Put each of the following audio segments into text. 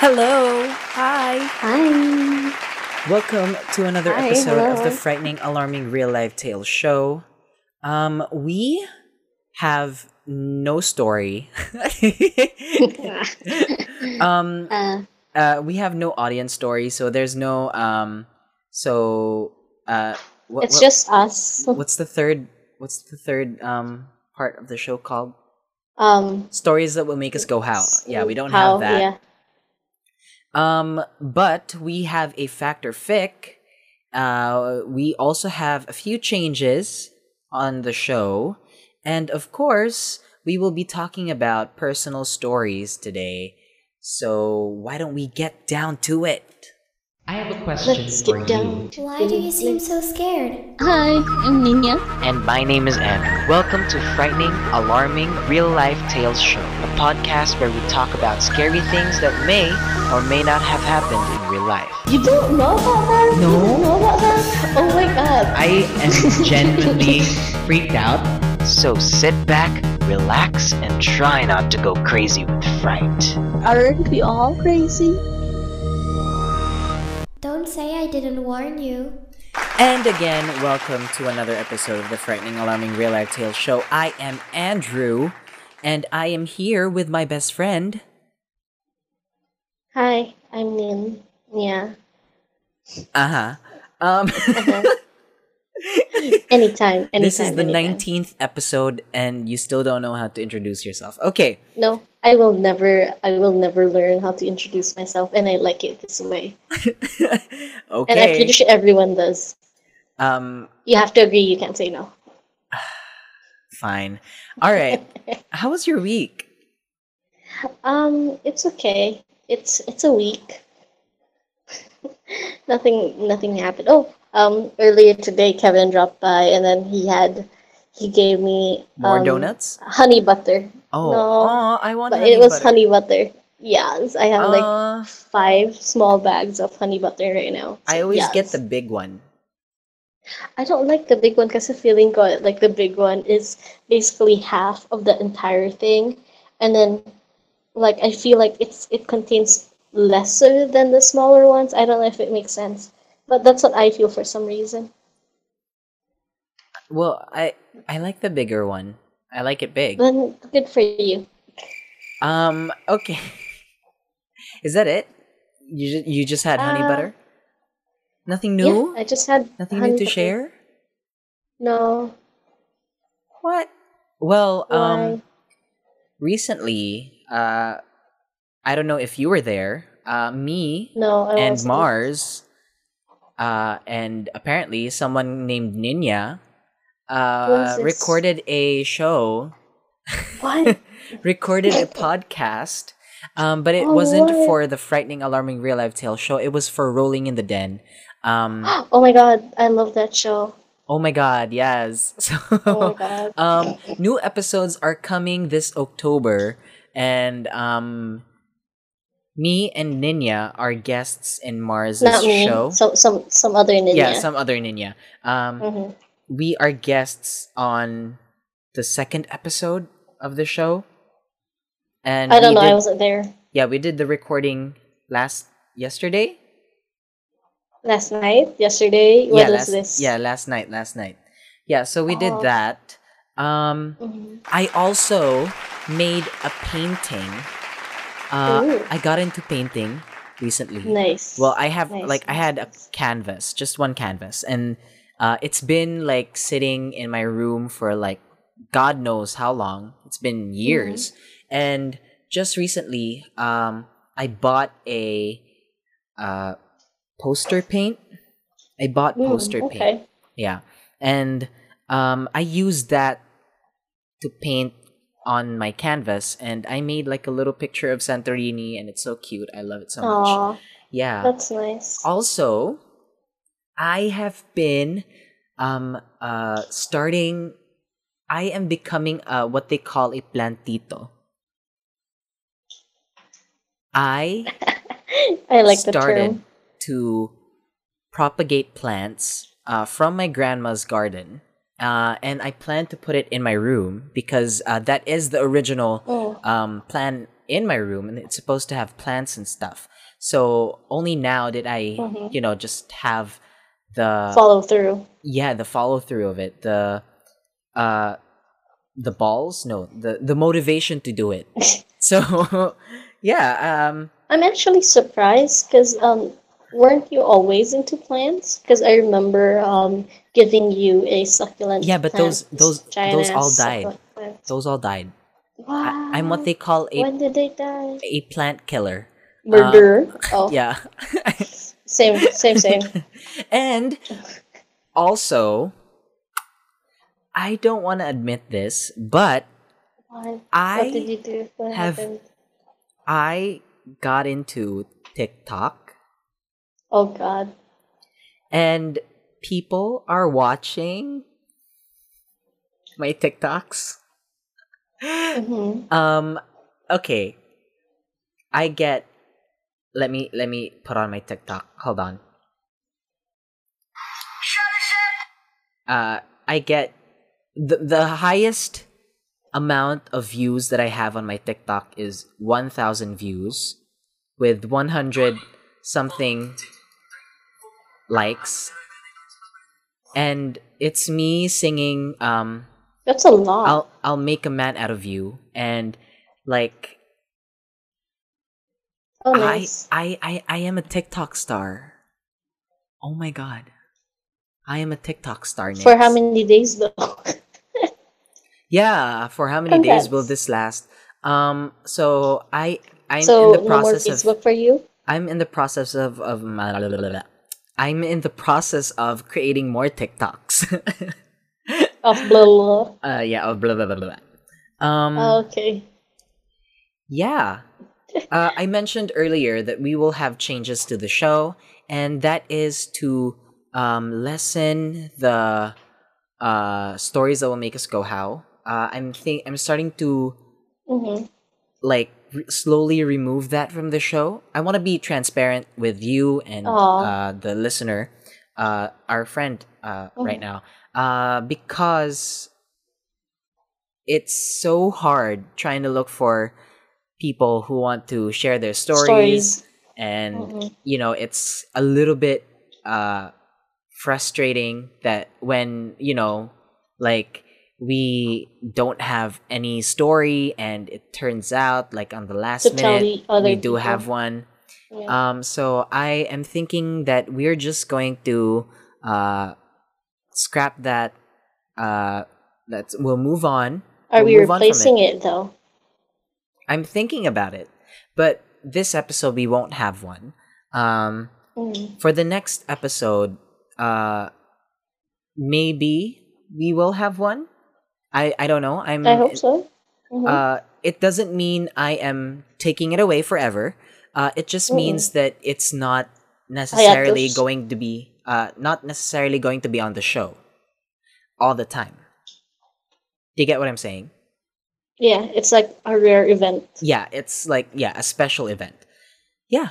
Hello. Hi. Hi. Welcome to another Hi, episode of the. Frightening Alarming Real Life Tales show. Um we have no story. um Uh, uh we have no audience story, so there's no um so uh what, it's what- just us. what's the third what's the third um part of the show called? Um, Stories that will make us go how. Yeah, we don't how, have that. Yeah. Um, but we have a fact or fic. Uh, we also have a few changes on the show, and of course, we will be talking about personal stories today. So why don't we get down to it? I have a question Let's for get you. down. to Why do you seem so scared? Hi, I'm Niña. And my name is Andrew. Welcome to Frightening, Alarming, Real Life Tales Show, a podcast where we talk about scary things that may or may not have happened in real life. You don't know about that? No. You don't know about that? Oh my god. I am genuinely freaked out. So sit back, relax, and try not to go crazy with fright. Aren't we all crazy? Don't say I didn't warn you. And again, welcome to another episode of the Frightening, Alarming Real Life Tales show. I am Andrew, and I am here with my best friend. Hi, I'm Nin. Yeah. Uh huh. Um. Uh-huh. anytime, anytime. this is the. 19th episode, and you still don't know how to introduce yourself. Okay. No, I will never. I will never learn how to introduce myself, and I like it this way. Okay. And I'm pretty sure everyone does. Um, You have to agree. You can't say no. Fine. All right. How was your week? Um, it's okay. It's it's a week. nothing nothing happened. Oh, um, earlier today Kevin dropped by and then he had he gave me More um, donuts? honey butter. Oh, no, aw, I want But it was butter. honey butter. Yes, I have like Uh, five small bags of honey butter right now. I So, always get the big one. I don't like the big one because the feeling got like the big one is basically half of the entire thing, and then like I feel like it's it contains lesser than the smaller ones. I don't know if it makes sense, but that's what I feel for some reason. Well, I I like the bigger one. I like it big. Then good for you. Um. Okay. Is that it? You ju- you just had honey Uh, butter? Nothing new? Yeah, I just had Nothing new to share? No. What? Well, Why? um, recently, uh, I don't know if you were there. Uh, me No. And wasn't. Mars, uh, and apparently someone named Niña, uh, recorded a show, What? recorded a podcast. Um, but it Oh, wasn't what? for the frightening, alarming real life tale show. It was for Rolling in the Den. Um, oh my god, I love that show. oh my god, yes. So, Oh my god. um, new episodes are coming this October, and um, me and Niña are guests in Mars's Not me. show. Some some some other ninja. Yeah, some other Niña. Um, Mhm. we are guests on the second episode of the show, and I don't know. I wasn't there Yeah, we did the recording last yesterday. Last night, yesterday. yeah, What was last, this? yeah, last night, last night. Yeah, so we did Oh. that. Um, Mhm. I also made a painting. Uh. I got into painting recently. Nice. Well, I have Nice, like I had a canvas, just one canvas, and uh, it's been like sitting in my room for like God knows how long. It's been years, Mm-hmm. and just recently, um, I bought a uh, poster paint. I bought Mm, poster paint. Yeah. And um, I used that to paint on my canvas and I made like a little picture of Santorini and it's so cute. I love it so much. Yeah. that's nice. Also, I have been um uh starting I am becoming uh what they call a plantito. I I like the started term. To propagate plants uh, from my grandma's garden. Uh, and I plan to put it in my room because uh, that is the original Oh. um, plan in my room, and it's supposed to have plants and stuff. So only now did I, Mhm. you know, just have the Follow through. yeah the follow through of it, the uh, the balls, no, the the motivation to do it. so yeah, um, I'm actually surprised because um, weren't you always into plants? Because I remember um giving you a succulent. Yeah, but those- plant, those- giant those all died. those all died. Wow. I, I'm what they call a When did they die? a plant killer. Murder. oh, Yeah. same, same, same. and also, I don't want to admit this, but What? I what did you do? What have- happened? I got into TikTok Oh God. and people are watching my TikToks. hmm Um okay. I get let me let me put on my TikTok. Hold on. Uh I get the the highest amount of views that I have on my TikTok is 1000 views with 100 something likes. And it's me singing um That's a lot. I'll I'll make a man out of you and like oh, nice. I, I I I am a TikTok star. Oh my god. I am a TikTok star For how many days though? Yeah, for how many days will this last? Um so I I'm so in the no more process of Facebook for you. I'm in the process of of I'm in the process of creating more TikToks. Of blah blah. uh yeah, oh, blah blah blah blah. Um okay. Yeah. Uh, I mentioned earlier that we will have changes to the show, and that is to um, lessen the uh, stories that will make us go how. Uh, I'm think I'm starting to hmm like re- slowly remove that from the show. I want to be transparent with you and uh, the listener, uh, our friend uh, right now, uh, because it's so hard trying to look for people who want to share their stories, Stories. and Mhm. you know it's a little bit uh frustrating that when you know like we don't have any story and it turns out like on the last To minute we do people. have one Yeah. um so i am thinking that we're just going to uh scrap that uh that's we'll move on Are we'll we move on from replacing it though? i'm thinking about it but this episode we won't have one um Mm. for the next episode, uh, maybe we will have one. I I don't know. I'm. I hope so. Mhm. Uh, it doesn't mean I am taking it away forever. Uh, it just means that it's not necessarily going to be uh not necessarily going to be on the show all the time. Do you get what I'm saying? yeah, it's like a rare event. Yeah, it's like yeah, a special event. Yeah.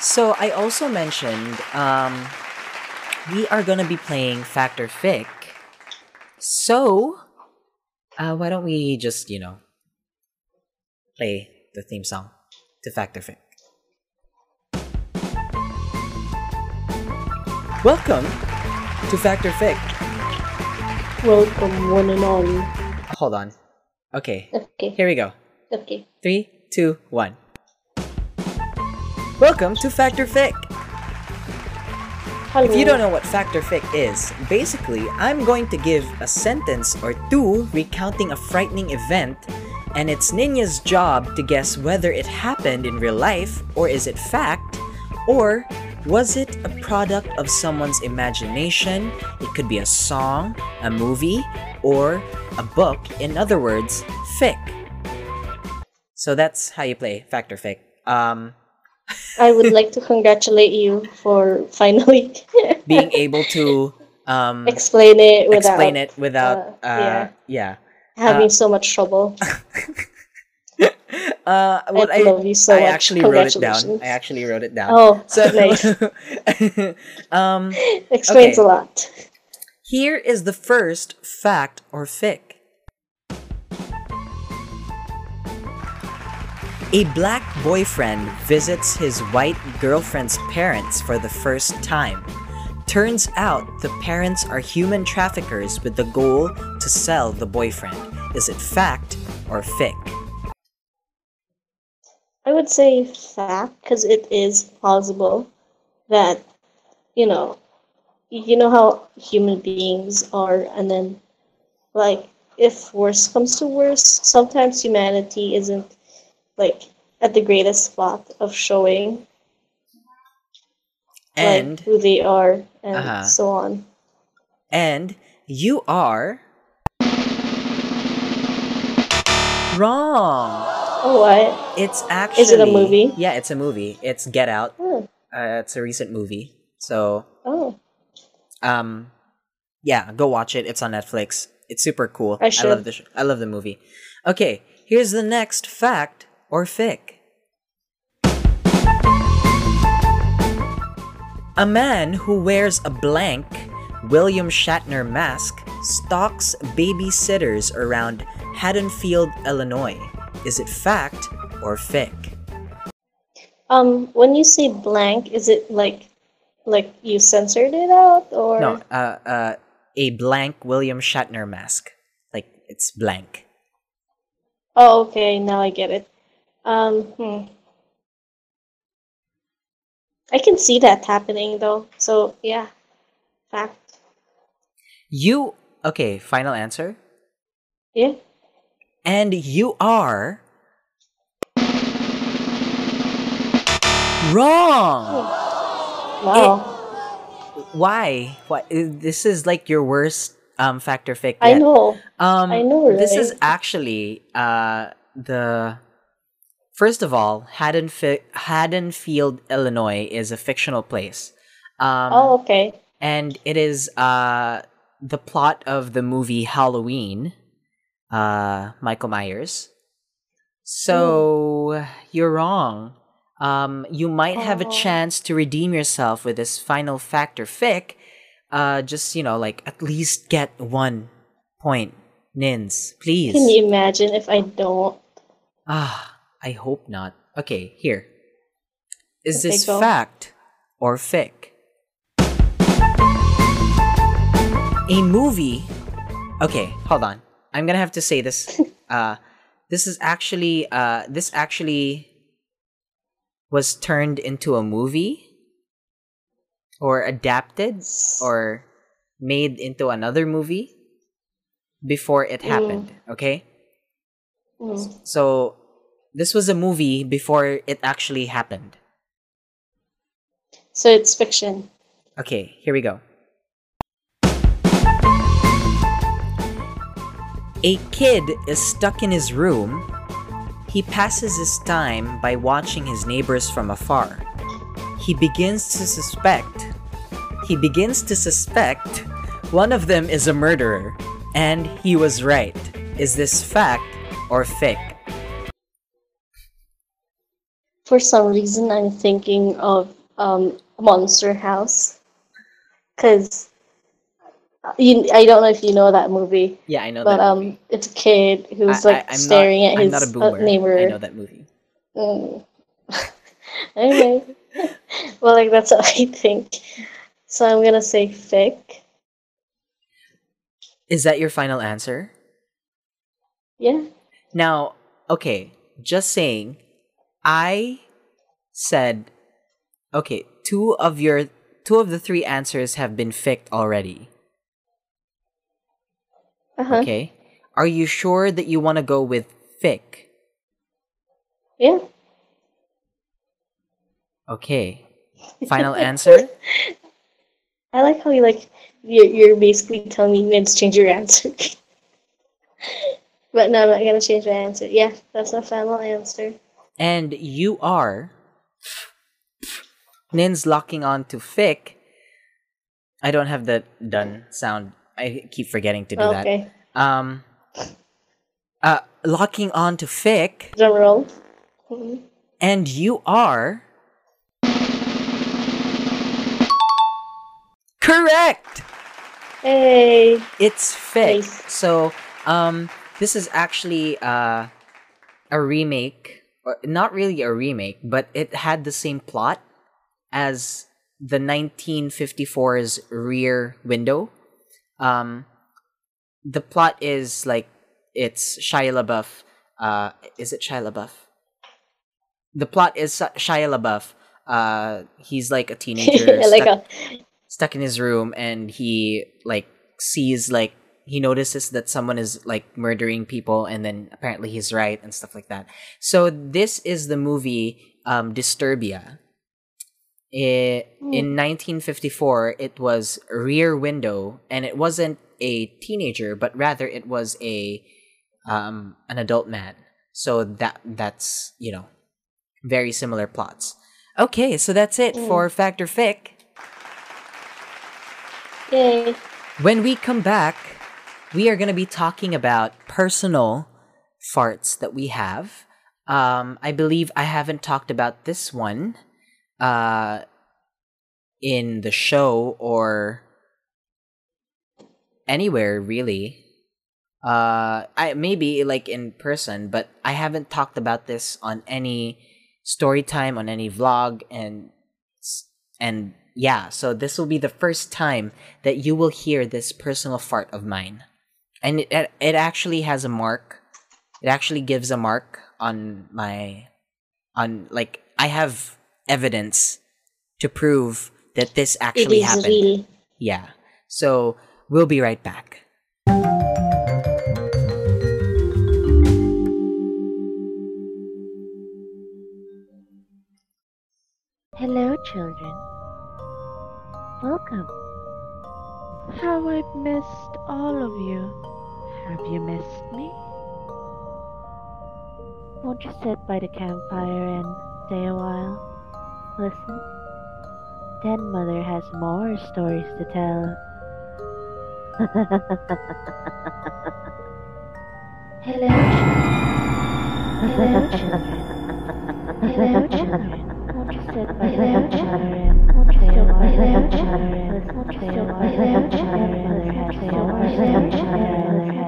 So I also mentioned um we are gonna be playing Fact or Fic. So uh why don't we just, you know, play the theme song to Fact or Fic. Welcome to Fact or Fic. Welcome, one and all. Hold on. Okay, Okay, here we go. okay. Three, two, one. Welcome to Fact or Fic. Hello. If you don't know what Fact or Fic is, basically, I'm going to give a sentence or two recounting a frightening event, and it's Niña's job to guess whether it happened in real life, or is it fact, or was it a product of someone's imagination? It could be a song, a movie, or a book. In other words, fic. So that's how you play Fact or Fic. Um, I would like to congratulate you for finally being able to um, explain it without explain it without uh, uh, yeah. having uh, so much trouble. Uh, what I I, love you so I much. actually wrote it down. I actually wrote it down. Oh, so nice. um, Explains okay. a lot. here is the first fact or fic. A black boyfriend visits his white girlfriend's parents for the first time. Turns out the parents are human traffickers with the goal to sell the boyfriend. Is it fact or fic? I would say fact because it is plausible that you know you know how human beings are and then like if worse comes to worse sometimes humanity isn't like at the greatest spot of showing And like who they are and Uh-huh. so on and you are wrong. oh what It's actually Is it a movie? Yeah, it's a movie. It's Get Out. oh, Uh, it's a recent movie. So, oh um, yeah, go watch it. It's on Netflix. It's super cool. I love should. the sh- I love the movie. Okay, here's the next fact or fic. A man who wears a blank William Shatner mask stalks babysitters around Haddonfield, Illinois. Is it fact or fic? um when you say blank is it like like you censored it out or No, uh, uh, a blank William Shatner mask. Like it's blank. Oh, okay. Now I get it. Um, hmm. I can see that happening though. So yeah, fact. You okay? Final answer. Yeah. And you are wrong. Wow. Why? What? This is like your worst um fact or fic. I know. Um, I know, This is actually uh the first of all, Haddonfi- Haddonfield, Illinois, is a fictional place. Um, oh, okay. and it is uh the plot of the movie Halloween, uh Michael Myers. So you're wrong. Um, you might have a Oh. chance to redeem yourself with this final fact or fic. Uh, just you know, like at least get one point, Nins, please. Can you imagine if I don't? Ah, I hope not. Okay, here. Is this go. fact or fic? A movie. Okay, hold on. I'm gonna have to say this. uh, this is actually uh, this actually was turned into a movie or adapted or made into another movie before it happened. Okay. Mm. So this was a movie before it actually happened. So it's fiction. Okay, here we go. A kid is stuck in his room. He passes his time by watching his neighbors from afar. He begins to suspect. He begins to suspect one of them is a murderer, and he was right. Is this fact or fic? For some reason, I'm thinking of um, Monster House. Cause you, I don't know if you know that movie, Yeah, I know but that. um, movie. it's a kid who's I- like I- I'm staring not, at his not a uh, neighbor. I know that movie. Mm. anyway, well, like that's what I think. So I'm gonna say fic. Is that your final answer? Yeah. Now, okay, just saying, I said, okay, two of your two of the three answers have been ficked already. Uh huh. Okay, are you sure that you want to go with fick? Yeah. Okay, final answer. I like how you like you're you're basically telling me let's change your answer. but no, I'm not gonna change my answer. Yeah, that's my final answer. And you are Nin's locking on to fick. I don't have the done sound. I keep forgetting to do that. okay. Um, uh, locking on to fic, Drum roll. Mhm. and you are correct. Hey. It's fic. Nice. So, um, this is actually uh, a remake not really a remake, but it had the same plot as the 1954's Rear Window. Um, the plot is like it's Shia LaBeouf. Uh, is it Shia LaBeouf? The plot is Shia LaBeouf. Uh, he's like a teenager like stuck, a stuck in his room, and he like sees like he notices that someone is like murdering people, and then apparently he's right and stuff like that. So this is the movie um, Disturbia. I- in 1954, it was Rear Window, and it wasn't a teenager, but rather it was a um, an adult man. So that that's you know very similar plots. Okay, so that's it for Fact or Fic. yay. When we come back, we are going to be talking about personal farts that we have. Um, I believe I haven't talked about this one uh, in the show or anywhere really. Uh, I maybe like in person, but I haven't talked about this on any story time on any vlog and and yeah, so this will be the first time that you will hear this personal fart of mine. And it it, it actually has a mark. It actually gives a mark on my on like I have evidence to prove that this actually is happened. real. Yeah. So we'll be right back. Hello, children. Welcome. How I've missed all of you. Have you missed me? Won't you sit by the campfire and stay a while? Listen. Then Mother has more stories to tell. Hello, children. Hello, children. Hello, children. Won't you sit by the campfire and won't you sit by the campfire won't you sit by the campfire? Mother has stories to tell.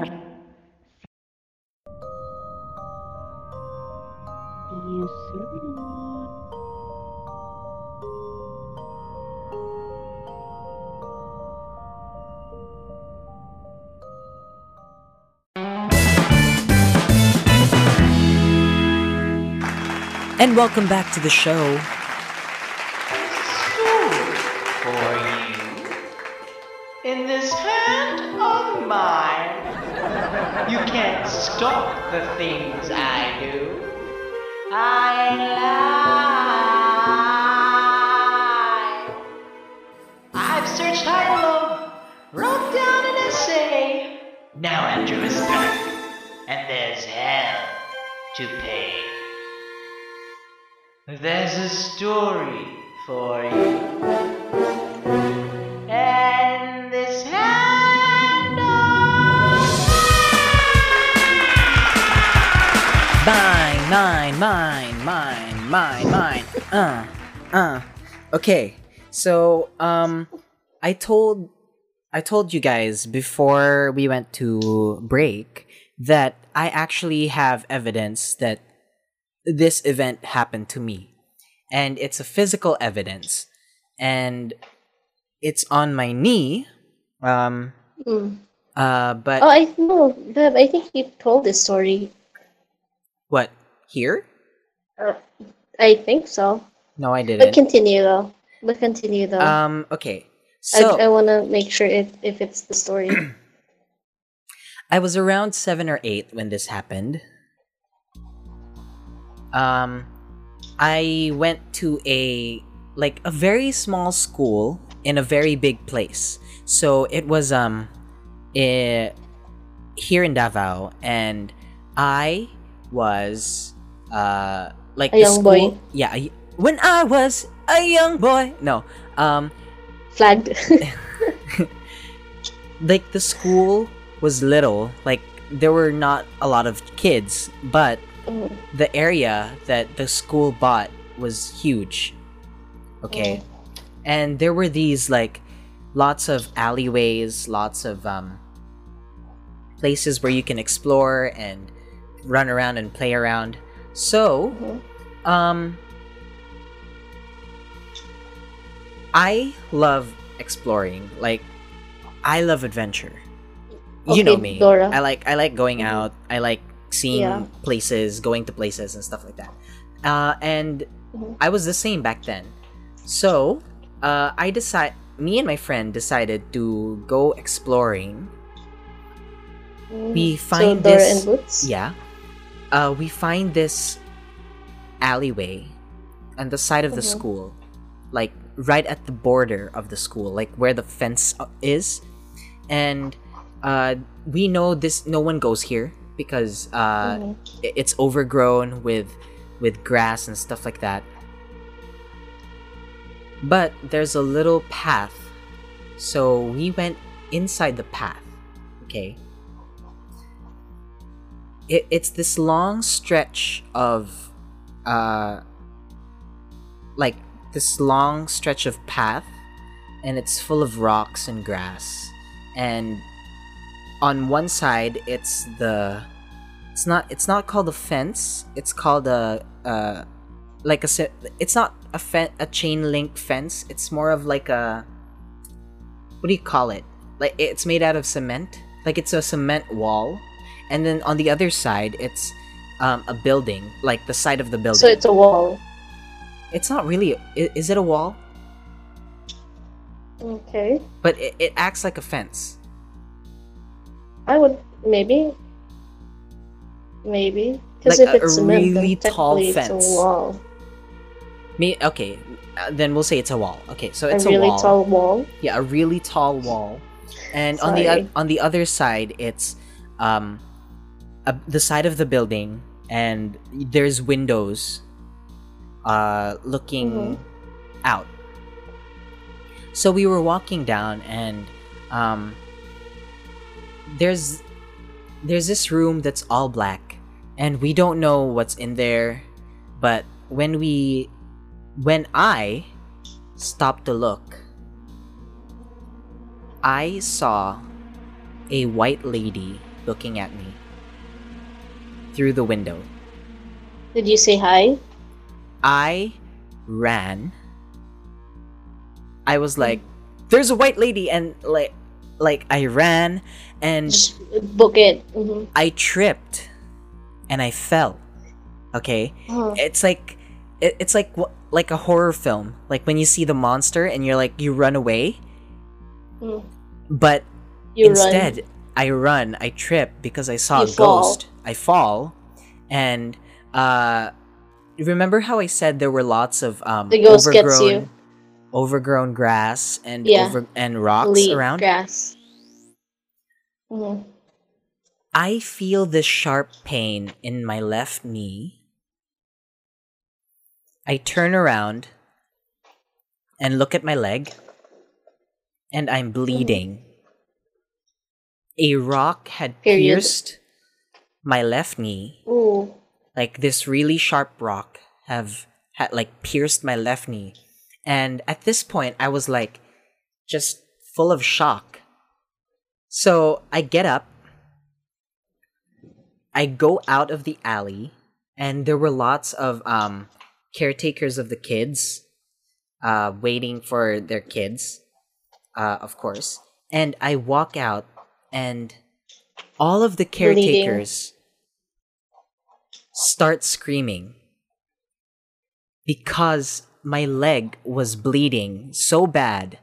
And welcome back to the show. for you. In this hand of mine, you can't stop the things I do. I lie. I've searched high and low, wrote down an essay. Now Andrew is back, and there's hell to pay. There's a story for you. And this hand Mine, mine, mine, mine, mine, mine. Uh, uh. Okay, so um, I told I told you guys before we went to break that I actually have evidence that this event happened to me, and it's a physical evidence, and it's on my knee. Um. Mm. Uh. But Oh, I know. Beb, I think you told this story. what here? Uh, I think so. No, I didn't. But continue though. But continue though. Um. Okay. So I, I want to make sure if, if it's the story. I was around seven or eight when this happened. Um, I went to a like a very small school in a very big place. So it was um, eh, here in Davao, and I was uh like A the young school. boy. Yeah, when I was a young boy. No, um, Flagged. like the school was little like there were not a lot of kids but Mm. the area that the school bought was huge okay and there were these like lots of alleyways lots of um places where you can explore and run around and play around So, Mhm. um, I love exploring. Like, I love adventure. you know me. Dora. I like I like going Mhm. out. I like seeing Yeah. places, going to places and stuff like that. Uh, and Mhm. I was the same back then. So, uh, I decide. Me and my friend decided to go exploring. We Mm. find so this- Yeah. Uh, we find this alleyway on the side of the Mhm. school, like right at the border of the school, like where the fence uh, is, and uh, we know this. No one goes here because uh, Mhm. it's overgrown with with grass and stuff like that. But there's a little path, so we went inside the path. Okay. It, it's this long stretch of, uh, like this long stretch of path, and it's full of rocks and grass, and on one side it's the it's not it's not called a fence. It's called a uh like a it's not a fen- a chain link fence. It's more of like a what do you call it? Like it's made out of cement. Like it's a cement wall. And then on the other side it's um, a building like the side of the building. So it's a wall. it's not really is it a wall? Okay. but it, it acts like a fence I would maybe. Maybe. Because Like if a- it's a cement, really tall fence. It's a wall. me okay uh, then we'll say it's a wall okay so it's A really a wall tall wall. yeah a really tall wall and on the on the other side it's um a, the side of the building and there's windows uh looking Mhm. out so we were walking down and um there's there's this room that's all black and we don't know what's in there but when we when i stopped to look I saw a white lady looking at me through the window. Did you say hi? I ran. I was like, "There's a white lady," and like, like I ran and Just book it. Mm-hmm. I tripped and I fell. Okay, Oh, it's like it, it's like like a horror film. Like when you see the monster and you're like you run away, mm. but You Instead, run. I run, I trip because I saw You a fall. ghost. I fall, and uh, remember how I said there were lots of um The ghost gets overgrown, you. overgrown grass and Yeah. over and rocks Leaf, around. grass. Mhm. I feel this sharp pain in my left knee. I turn around and look at my leg, and I'm bleeding. A rock had Period. pierced my left knee. Ooh. Like this really sharp rock have had like pierced my left knee. And at this point I was like just full of shock. So I get up. I go out of the alley and there were lots of um caretakers of the kids uh waiting for their kids uh of course and I walk out and all of the Bleeding. caretakers start screaming because my leg was bleeding so bad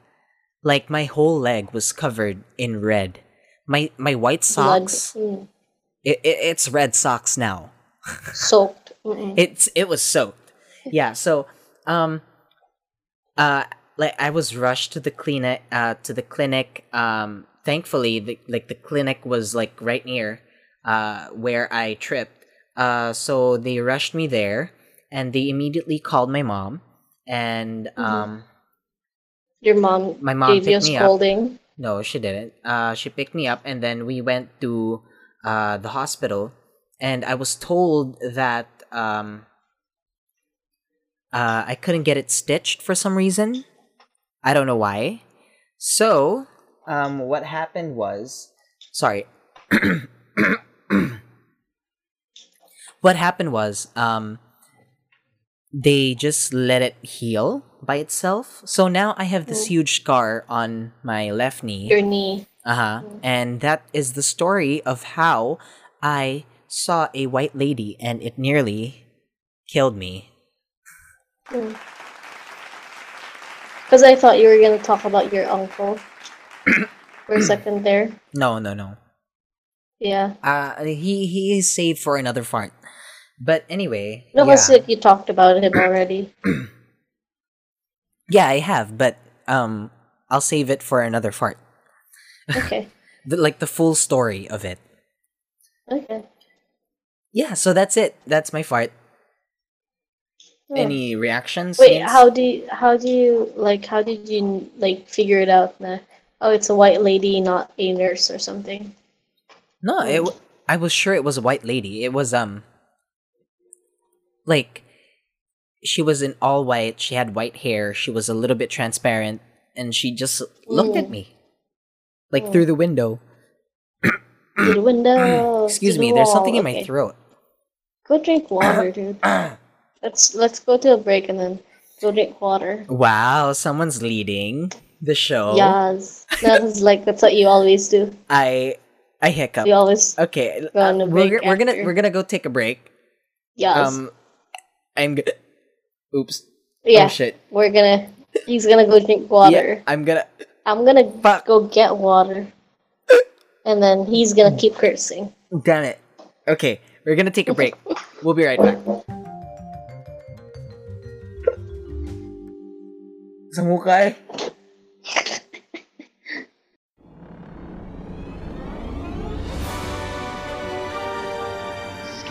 like my whole leg was covered in red my my white socks Mm. it, it, it's red socks now Soaked. Mm-mm. it's it was soaked yeah so um uh like i was rushed to the clinic uh to the clinic um thankfully the, like the clinic was like right near uh where i tripped uh so they rushed me there and they immediately called my mom and um Your mom my mom gave you a picked me up no, she didn't. Uh, she picked me up, and then we went to uh, the hospital, and I was told that um, uh, I couldn't get it stitched for some reason. I don't know why. So, um, what happened was, sorry. what happened was um they just let it heal by itself. So now I have this huge scar on my left knee. Your knee. Uh-huh. And that is the story of how I saw a white lady and it nearly killed me. Because I thought you were gonna talk about your uncle for a second there. No, no, no. Yeah. Uh he he is saved for another fart. But anyway, No, yeah. like you talked about him already. yeah, I have, but um I'll save it for another fart. Okay. The, like the full story of it. Okay. Yeah, so that's it. That's my fart. Hmm. Any reactions? Wait, how do you, how do you like how did you like figure it out? Na, oh, it's a white lady, not a nurse or something. No, it. I was sure it was a white lady. It was um, like, she was in all white. She had white hair. She was a little bit transparent, and she just looked at Mm. me, like through the window. Through the window. Excuse me. the There's something in my throat. Go drink water, dude. let's let's go to a break and then go drink water. Wow, someone's leading the show. Yes, that's like that's what you always do. I I hiccup. You always Okay, Go uh, we're, we're gonna we're gonna go take a break. yes. Um, I'm gonna. Oops. Oh, yeah, Oh shit. we're gonna. He's gonna go drink water. Yeah, water. I'm gonna. I'm gonna Fuck. go get water, and then he's gonna keep cursing. Damn it. Okay, we're gonna take a break. We'll be right back. Sa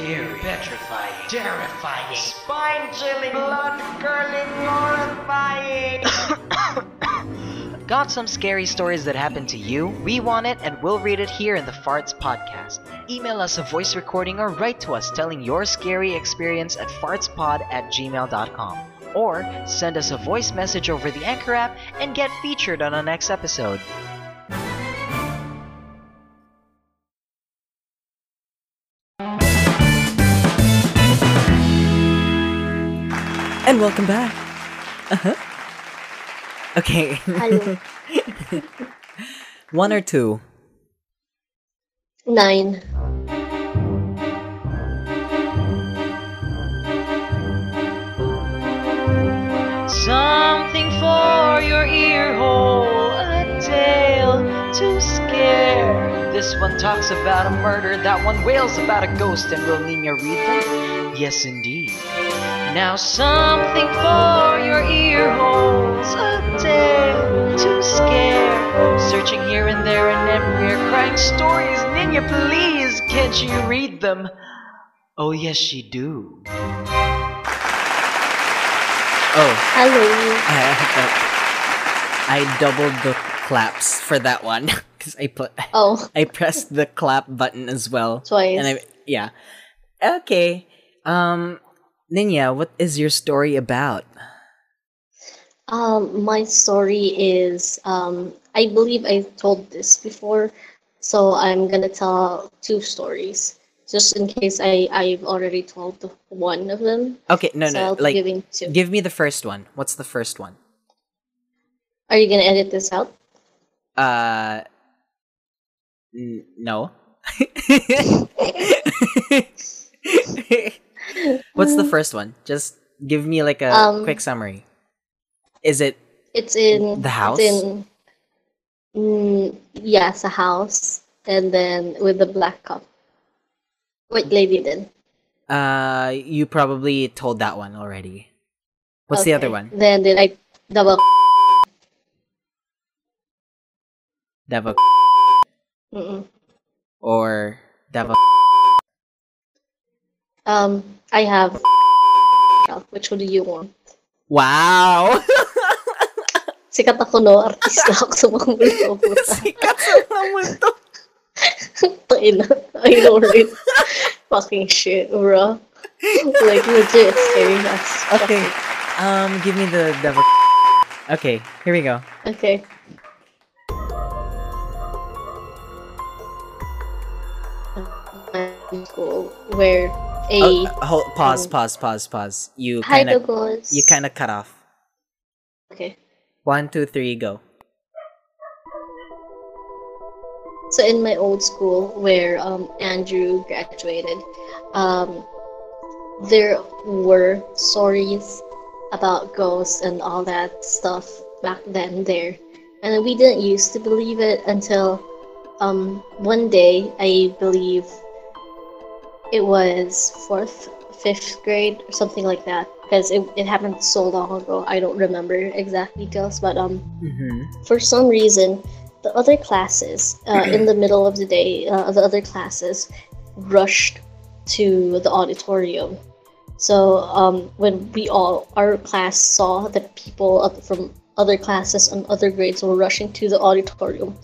Scary, petrifying, terrifying, spine chilling, blood curdling, horrifying. Got some scary stories that happened to you? We want it and we'll read it here in the Farts Podcast. Email us a voice recording or write to us telling your scary experience at fartspod at gmail.com. Or send us a voice message over the Anchor app and get featured on our next episode. And welcome back. Uh huh. Okay. Hello. One or two. Nine. Something for your ear hole, a tale to scare. This one talks about a murder, that one wails about a ghost, and will Nina read them? Yes, indeed. Now, something for your ear holes, a tale to scare. Searching here and there and everywhere, crying stories. Nina, please, can't you read them? Oh, yes, she do. Oh, Hello. I, I doubled the claps for that one because I put Oh, I pressed the clap button as well. twice. And I yeah. Okay. Um Niña, what is your story about? Um, my story is um, I believe I told this before, so I'm gonna tell two stories just in case I I've already told one of them. Okay, no so no, I'll like giving two. give me the first one. What's the first one? Are you gonna edit this out? Uh n- no. What's the first one? Just give me like a Um, quick summary. Is it It's in The house? In mm, yes, a house, and then with the black cup. White lady then. uh you probably told that one already. What's the other one? Then then I double. Devil Mm-mm. or Devil Um, I have. Which one do you want? Wow! Sikat ako, no? Artista ako sa mga multo. Sikat sa mga multo. Tain na. I don't know, right? Fucking shit, bro. Like, legit, scary as fuck. Okay. Um, give me the devil. Okay, here we go. Okay. School where a Oh, hold, pause, pause, pause, pause. You kind of, you kind of cut off. okay. One, two, three, go. So in my old school where um, Andrew graduated, um, there were stories about ghosts and all that stuff back then there, and we didn't used to believe it until um, one day I believe it was fourth, fifth grade or something like that because it, it happened so long ago. I don't remember exact details, but um, Mm-hmm. for some reason, the other classes, uh, in the middle of the day, uh, the other classes rushed to the auditorium. So um, when we all, our class saw that people from other classes and other grades were rushing to the auditorium,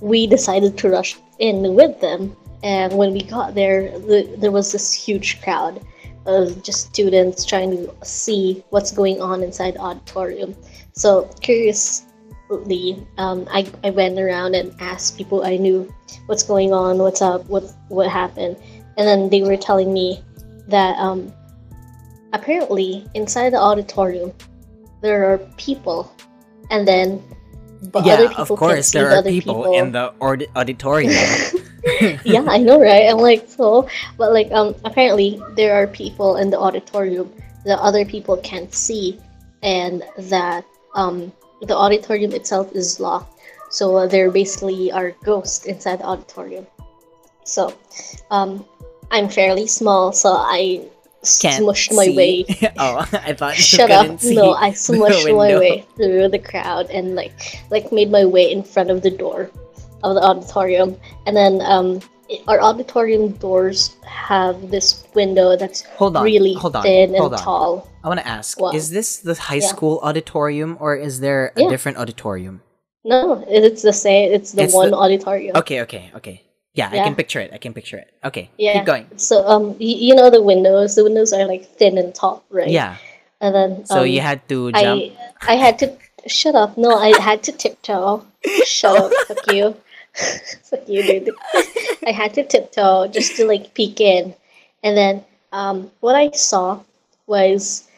we decided to rush in with them. And when we got there, the, there was this huge crowd of just students trying to see what's going on inside the auditorium. So curiously. Um, I, I went around and asked people I knew what's going on, what's up, what what happened, and then they were telling me that um, apparently inside the auditorium there are people, and then but yeah, other people of course, there the are other people, in the aud- auditorium. yeah, I know, right? I'm like, so, but like, um, apparently there are people in the auditorium that other people can't see, and that um, the auditorium itself is locked. So uh, there basically are ghosts inside the auditorium. So, um, I'm fairly small, so I Can't smushed my way oh, I thought you Shut up! see No, I smushed my way through the crowd and like like made my way in front of the door of the auditorium, and then um, our auditorium doors have this window that's Hold on, really hold on, thin and on. tall. I want to ask? Is this the high Yeah. school auditorium, or is there a Yeah. different auditorium? No, it's the same. It's the It's one the- auditorium. Okay, okay, okay. Yeah, I can picture it. I can picture it. Okay, Yeah. keep going. So um, y- you know the windows. The windows are like thin and tall, right? Yeah. And then So um, you had to jump. I I had to shut up. No, I had to tiptoe. Shut up, fuck you. Fuck you, dude. I had to tiptoe just to like peek in, and then um, what I saw was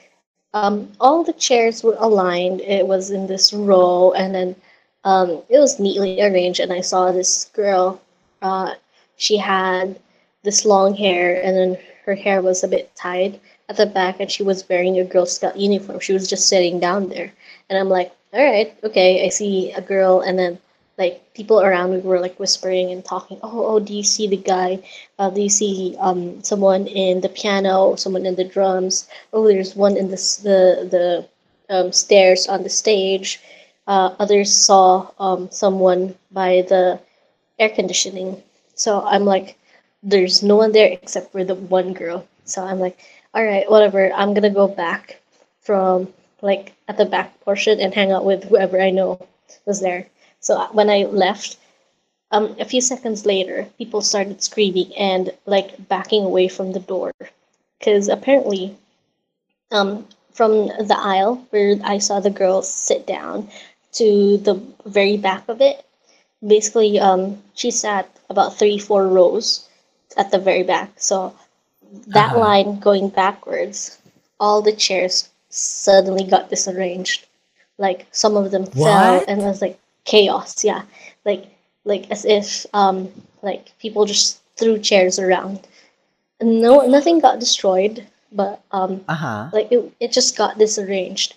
um, all the chairs were aligned. It was in this row, and then um, it was neatly arranged. And I saw this girl. Uh, she had this long hair, and then her hair was a bit tied at the back, and she was wearing a Girl Scout uniform. She was just sitting down there, and I'm like, all right, okay. I see a girl, and then like people around me were like whispering and talking. Oh, oh, do you see the guy? Uh, do you see um someone in the piano? Someone in the drums? Oh, there's one in the the the um, stairs on the stage. Uh, others saw um someone by the air conditioning. So I'm like, there's no one there except for the one girl. So I'm like, all right, whatever. I'm gonna go back from like at the back portion and hang out with whoever I know was there. So uh, when I left, um, a few seconds later, people started screaming and like backing away from the door, because apparently, um, from the aisle where I saw the girl sit down to the very back of it, basically, um, she sat about three, four rows at the very back. So that Uh-huh. line going backwards, all the chairs suddenly got disarranged. Like some of them fell, and I was like chaos. Yeah, like like as if um like people just threw chairs around. No, nothing got destroyed, but um Uh huh. like it, it just got disarranged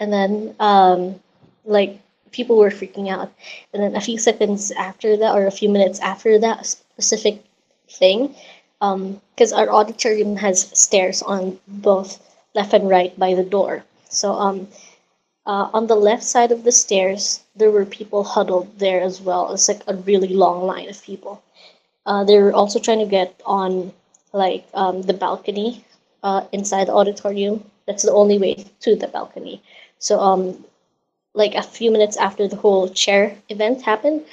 and then um like people were freaking out and then a few seconds after that or a few minutes after that specific thing um because our auditorium has stairs on both left and right by the door so um uh, on the left side of the stairs there were people huddled there as well it's like a really long line of people uh, they were also trying to get on like um, the balcony uh, inside the auditorium. That's the only way to the balcony. So, um, like a few minutes after the whole chair event happened,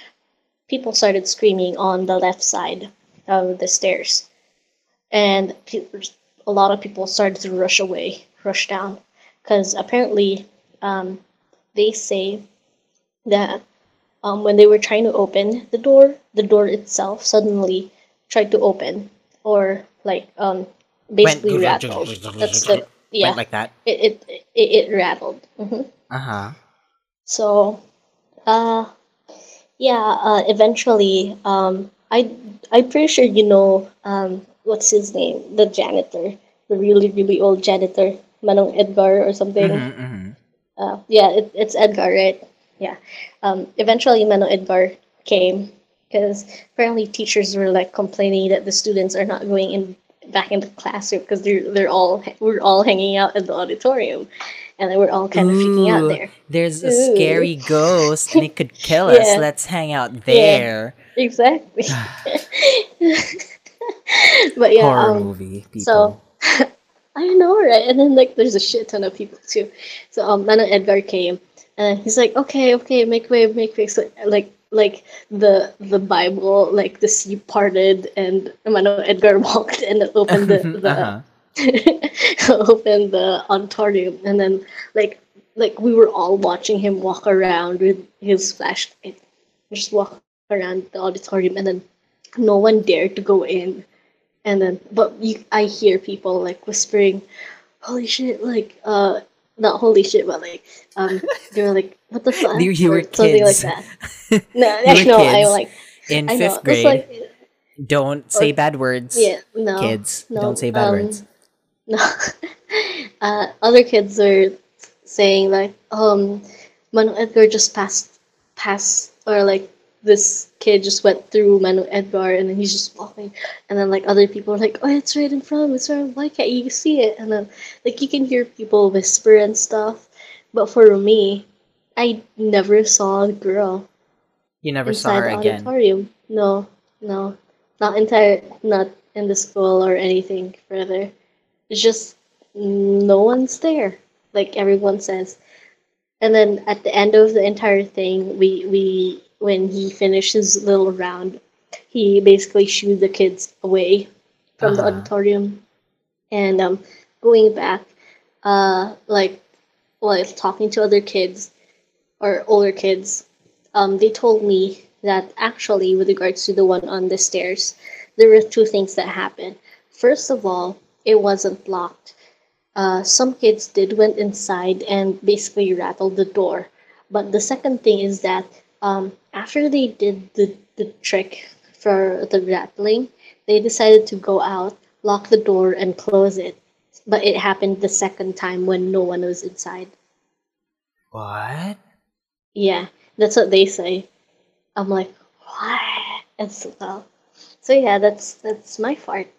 people started screaming on the left side of the stairs, and a lot of people started to rush away, rush down, because apparently, um, they say that um, when they were trying to open the door, the door itself suddenly tried to open, or like um, basically rattled. That's the yeah. Like that. It it it, it rattled. hmm Uh huh. So, uh, yeah. Uh, eventually, um, I I'm pretty sure you know um what's his name, the janitor, the really really old janitor, Manong Edgar or something. Mm-hmm, mm-hmm. Uh, yeah, it, it's Edgar, right? Yeah. Um, eventually, Manong Edgar came because apparently teachers were like complaining that the students are not going in back into the classroom because they're they're all we're all hanging out in the auditorium, and they were all kind of freaking out there. There's a scary ghost and it could kill us. Yeah. Let's hang out there. Exactly. but yeah, Horror um, movie. People. So I know, right? And then like there's a shit ton of people too. So um Manong Edgar came and he's like, Okay, okay, make way, make way. So like like the the Bible, like the sea parted and Manong Edgar walked and opened the, the uh-huh. opened the auditorium and then like like we were all watching him walk around with his flashlight. Just walk around the auditorium and then no one dared to go in and then but you i hear people like whispering holy shit like uh not holy shit but like um they were like what the fuck? You- you or were something like that. No no i like In i fifth it's grade, like don't say bad words. yeah no Kids, no, don't say bad um, words. no. Uh other kids are saying like um manu edgar just passed passed or like this kid just went through Manong Edgar and then he's just walking and then like other people are like, Oh it's right in front of it's right why can't you see it? And then like you can hear people whisper and stuff. But for me, I never saw a girl You never saw her again. auditorium. No, no. Not entire not in the school or anything further. It's just no one's there. Like everyone says. And then at the end of the entire thing, we we when he finished his little round, he basically shooed the kids away from the Uh-huh. auditorium. And um going back, uh like while talking to other kids or older kids, um, they told me that actually, with regards to the one on the stairs, there were two things that happened. First of all, it wasn't locked. Uh, some kids did went inside and basically rattled the door. But the second thing is that um, after they did the, the trick for the rattling, they decided to go out, lock the door, and close it. But it happened the second time when no one was inside. What? Yeah, that's what they say. I'm like, what? As well. So yeah, that's that's my fart.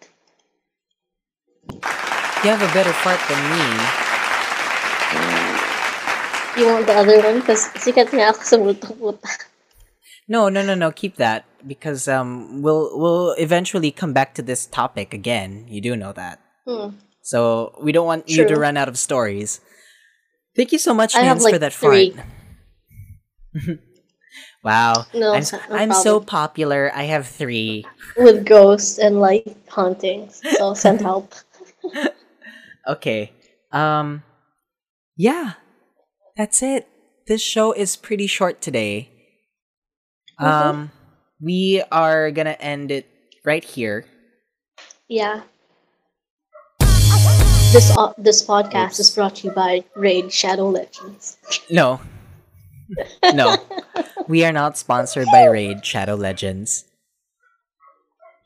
You have a better fart than me. You want the other one? Because sikat nga ako sa multo-puta. No, no, no, no. Keep that because um, we'll we'll eventually come back to this topic again. You do know that. Hmm. So we don't want you to run out of stories. Thank you so much, Nins, like, for that three. fart. wow, No, I'm it's s- not- no I'm so popular. I have three. With ghosts and like hauntings. So send help. Okay. Um yeah. That's it. This show is pretty short today. Mhm. Um we are going to end it right here. Yeah. This uh, this podcast is brought to you by Raid Shadow Legends. No. No. we are not sponsored by Raid Shadow Legends.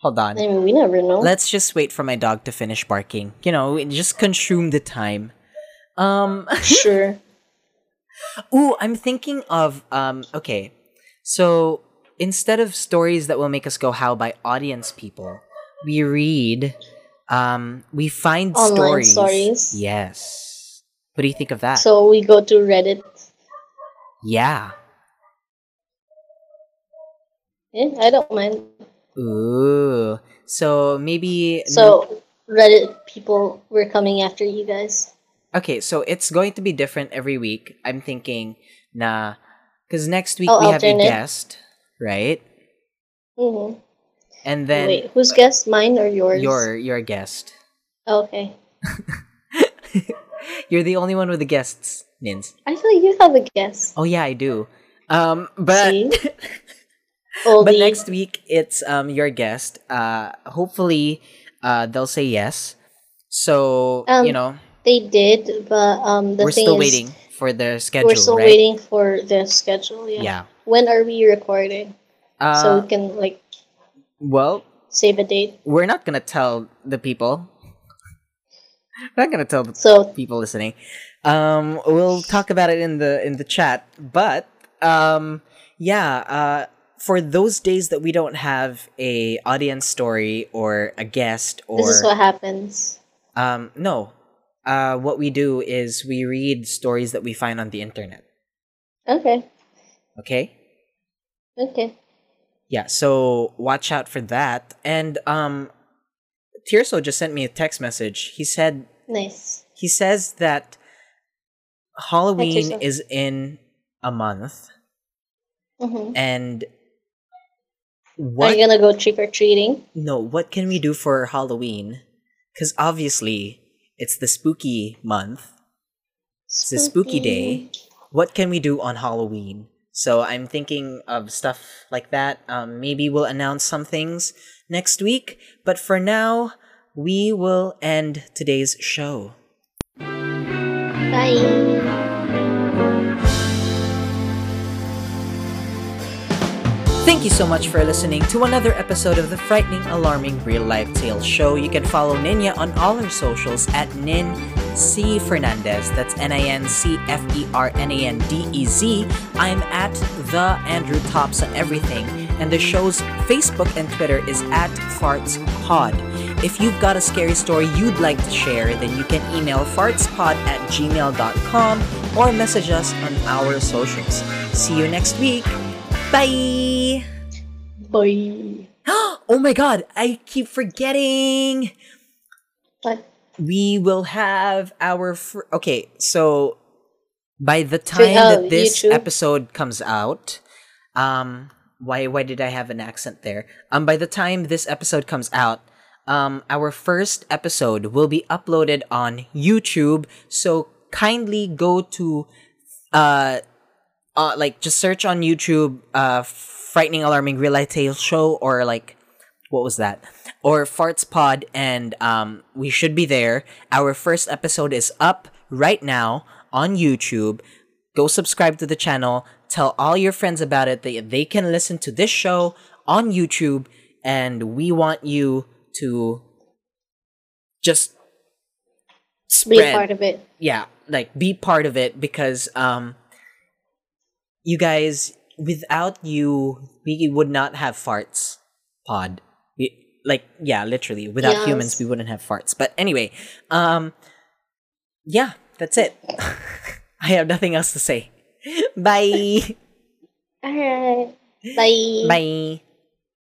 Hold on. I mean, we never know. Let's just wait for my dog to finish barking. You know, just consume the time. Um sure. Ooh, I'm thinking of um okay. So instead of stories that will make us go how by audience people, we read um we find Online stories. stories? Yes. What do you think of that? So we go to Reddit. yeah. Yeah, I don't mind. Ooh. So maybe So Reddit people, we're coming after you guys. Okay, so it's going to be different every week. I'm thinking na cuz next week Oh, we have a guest, right? hmm And then Wait, whose guest? Mine or yours? your your guest. Okay. You're the only one with the guests, Nins. I thought you have a guess. Oh yeah, I do. Um, but but next week it's um your guest. Uh, hopefully, uh, they'll say yes. So Um, you know, They did, but um, the we're thing still is, waiting for the schedule, We're still right? waiting for the schedule. Yeah. Yeah. When are we recording? Uh, so we can like well, save a date. we're not gonna tell the people. We're not gonna tell the So people listening. Um, we'll talk about it in the in the chat. But um, yeah. Uh, for those days that we don't have a audience story or a guest or this is what happens. um, no. Uh, what we do is we read stories that we find on the internet. Okay. Okay. Okay. Yeah, so watch out for that. And um Tirso just sent me a text message. He said Nice. he says that Halloween is in a month Mm-hmm. and Are you gonna go trick or treating? no, what can we do for Halloween? Cuz obviously it's the spooky month. It's a spooky day. What can we do on Halloween? So I'm thinking of stuff like that. Um, maybe we'll announce some things next week. But for now, we will end today's show. Bye. Thank you so much for listening to another episode of the Frightening, Alarming Real Life Tales Show. You can follow Niña on all her socials at Nin C Fernandez. That's N I N C F E R N A N D E Z. I'm at the Andrew Tops on everything, and the show's Facebook and Twitter is at Farts Pod. If you've got a scary story you'd like to share, then you can email fartspod at gmail.com or message us on our socials. See you next week. Bye! Bye. oh my god, I keep forgetting! What? We will have our. Fr- okay, so by the time oh, that this YouTube? episode comes out, um, why why did I have an accent there? Um, by the time this episode comes out, um, our first episode will be uploaded on YouTube. So kindly go to, uh, uh, like just search on YouTube, uh, frightening, alarming, real life tales show, or like what was that? Or Farts Pod, and um, we should be there. Our first episode is up right now on YouTube. Go subscribe to the channel. Tell all your friends about it. They they can listen to this show on YouTube, and we want you to just Be part of it. yeah like be part of it because um you guys without you we would not have farts pod we, like yeah literally without Yes. humans we wouldn't have farts but anyway um yeah that's it i have nothing else to say bye Alright. Bye. bye